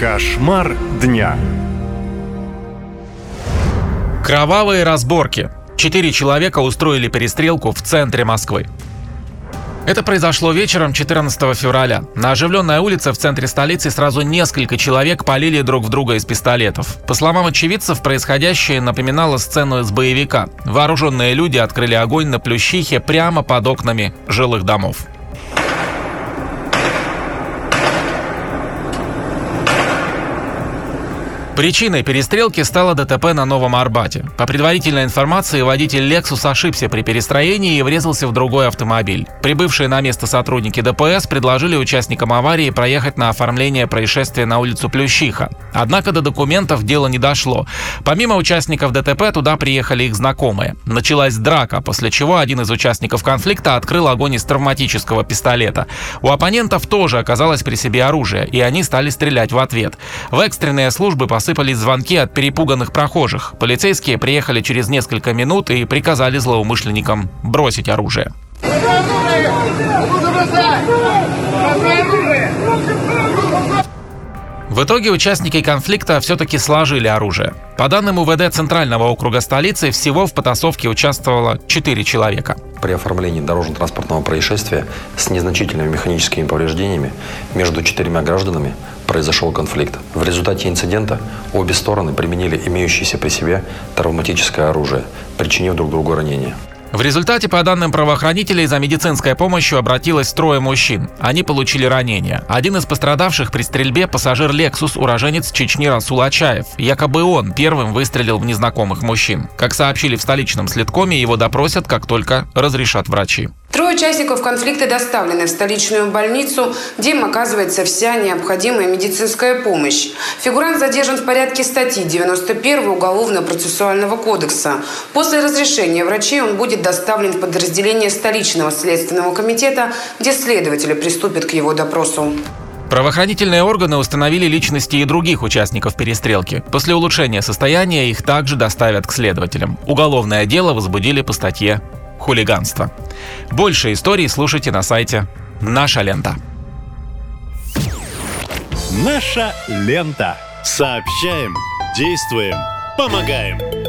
Кошмар дня. Кровавые разборки. Четыре человека устроили перестрелку в центре Москвы. Это произошло вечером 14 февраля. На оживленной улице в центре столицы сразу несколько человек полили друг в друга из пистолетов. По словам очевидцев, происходящее напоминало сцену из боевика. Вооруженные люди открыли огонь на Плющихе прямо под окнами жилых домов. Причиной перестрелки стало ДТП на Новом Арбате. По предварительной информации, водитель Lexus ошибся при перестроении и врезался в другой автомобиль. Прибывшие на место сотрудники ДПС предложили участникам аварии проехать на оформление происшествия на улицу Плющиха. Однако до документов дело не дошло. Помимо участников ДТП, туда приехали их знакомые. Началась драка, после чего один из участников конфликта открыл огонь из травматического пистолета. У оппонентов тоже оказалось при себе оружие, и они стали стрелять в ответ. В экстренные службы посыпались посыпались звонки от перепуганных прохожих. Полицейские приехали через несколько минут и приказали злоумышленникам бросить оружие. В итоге участники конфликта все-таки сложили оружие. По данным УВД Центрального округа столицы, всего в потасовке участвовало 4 человека. При оформлении дорожно-транспортного происшествия с незначительными механическими повреждениями между четырьмя гражданами произошел конфликт. В результате инцидента обе стороны применили имеющееся при себе травматическое оружие, причинив друг другу ранения. В результате, по данным правоохранителей, за медицинской помощью обратилось трое мужчин. Они получили ранения. Один из пострадавших при стрельбе пассажир Lexus, уроженец Чечни Расул Ачаев. Якобы он первым выстрелил в незнакомых мужчин. Как сообщили в столичном следкоме, его допросят, как только разрешат врачи. Трое участников конфликта доставлены в столичную больницу, где им оказывается вся необходимая медицинская помощь. Фигурант задержан в порядке статьи 91 Уголовно-процессуального кодекса. После разрешения врачей он будет доставлен в подразделение столичного следственного комитета, где следователи приступят к его допросу. Правоохранительные органы установили личности и других участников перестрелки. После улучшения состояния их также доставят к следователям. Уголовное дело возбудили по статье хулиганство. Больше историй слушайте на сайте «Наша лента». Наша лента. Сообщаем, действуем, помогаем.